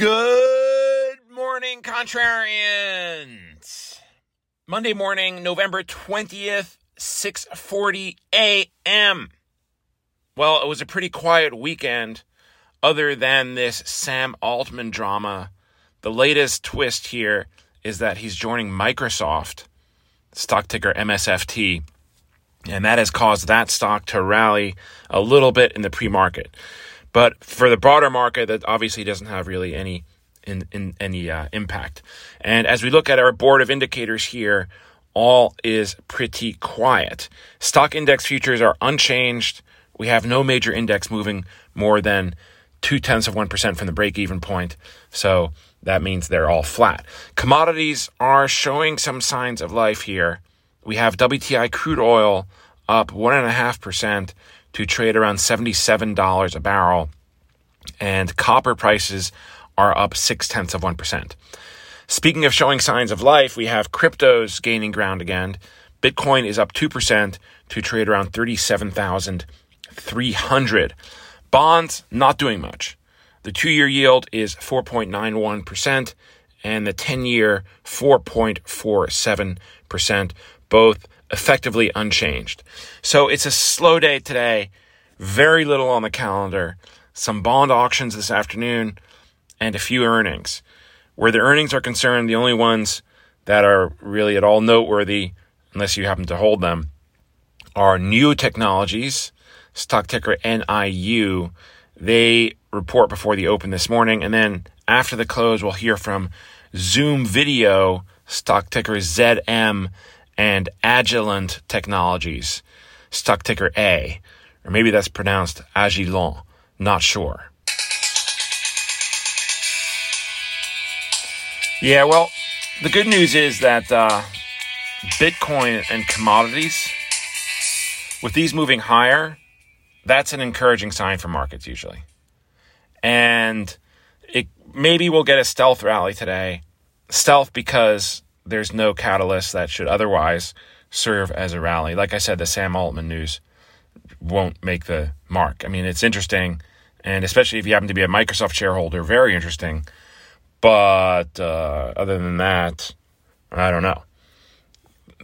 Good morning, contrarians. Monday morning, November 20th, 6:40 a.m. Well, it was a pretty quiet weekend other than this Sam Altman drama. The latest twist here is that he's joining Microsoft, stock ticker MSFT, and that has caused that stock to rally a little bit in the pre-market. But for the broader market, that obviously doesn't have really any in, in any uh, impact. And as we look at our board of indicators here, all is pretty quiet. Stock index futures are unchanged. We have no major index moving more than two tenths of 1% from the break even point. So that means they're all flat. Commodities are showing some signs of life here. We have WTI crude oil up 1.5% to trade around $77 a barrel. And copper prices are up six tenths of 1%. Speaking of showing signs of life, we have cryptos gaining ground again. Bitcoin is up 2% to trade around 37,300. Bonds not doing much. The two year yield is 4.91% and the 10 year 4.47%, both effectively unchanged. So it's a slow day today, very little on the calendar, some bond auctions this afternoon, and a few earnings. Where the earnings are concerned, the only ones that are really at all noteworthy, unless you happen to hold them, are Niu Technologies, stock ticker NIU. They report before the open this morning, and then after the close, we'll hear from Zoom Video, stock ticker ZM, and Agilent Technologies, stock ticker A, or maybe that's pronounced Agilent, not sure. Yeah, well, the good news is that uh, Bitcoin and commodities, with these moving higher, that's an encouraging sign for markets usually. And it maybe we'll get a stealth rally today. Stealth because there's no catalyst that should otherwise serve as a rally. Like I said, the Sam Altman news won't make the mark. I mean, it's interesting, and especially if you happen to be a Microsoft shareholder, very interesting. But uh, other than that, I don't know.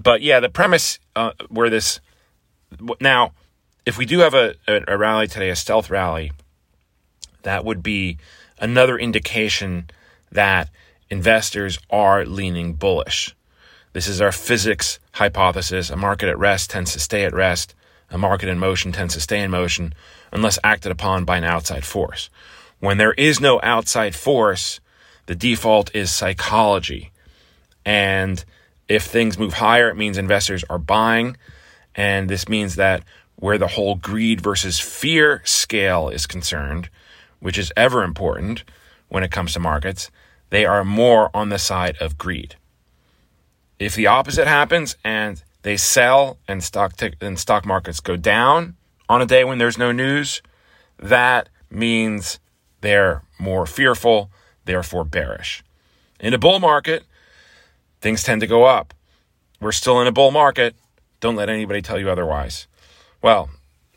But yeah, the premise uh, where this now, if we do have a, a, a rally today, a stealth rally, that would be another indication that investors are leaning bullish. This is our physics hypothesis. A market at rest tends to stay at rest. A market in motion tends to stay in motion unless acted upon by an outside force. When there is no outside force, the default is psychology. And if things move higher, it means investors are buying. And this means that where the whole greed versus fear scale is concerned, which is ever important when it comes to markets, they are more on the side of greed. If the opposite happens and they sell and stock t- and stock markets go down on a day when there's no news, that means they're more fearful, therefore bearish. In a bull market, things tend to go up. We're still in a bull market. Don't let anybody tell you otherwise. Well,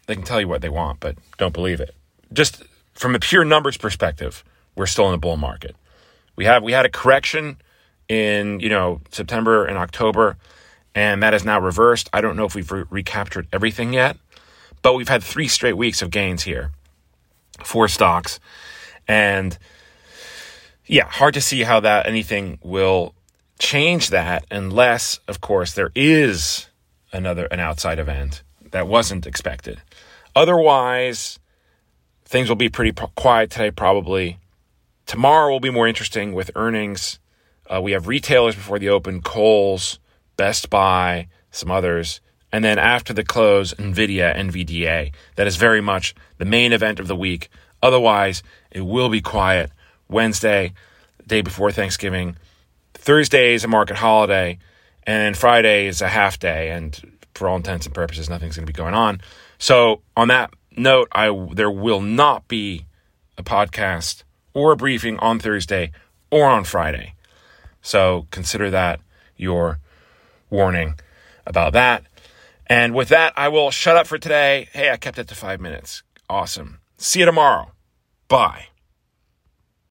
they can tell you what they want, but don't believe it. Just from a pure numbers perspective, we're still in a bull market. We have we had a correction in you know September and October, and that is now reversed. I don't know if we've re- recaptured everything yet, but we've had three straight weeks of gains here, for stocks, and yeah, hard to see how that anything will change that unless, of course, there is another an outside event that wasn't expected. Otherwise, things will be pretty quiet today, probably. Tomorrow will be more interesting with earnings. Uh, we have retailers before the open, Kohl's, Best Buy, some others. And then after the close, NVIDIA, NVDA. That is very much the main event of the week. Otherwise, it will be quiet. Wednesday, day before Thanksgiving. Thursday is a market holiday. And Friday is a half day. And for all intents and purposes, nothing's going to be going on. So, on that note, I, there will not be a podcast or a briefing on Thursday or on Friday. So consider that your warning about that. And with that, I will shut up for today. Hey, I kept it to five minutes. Awesome. See you tomorrow. Bye.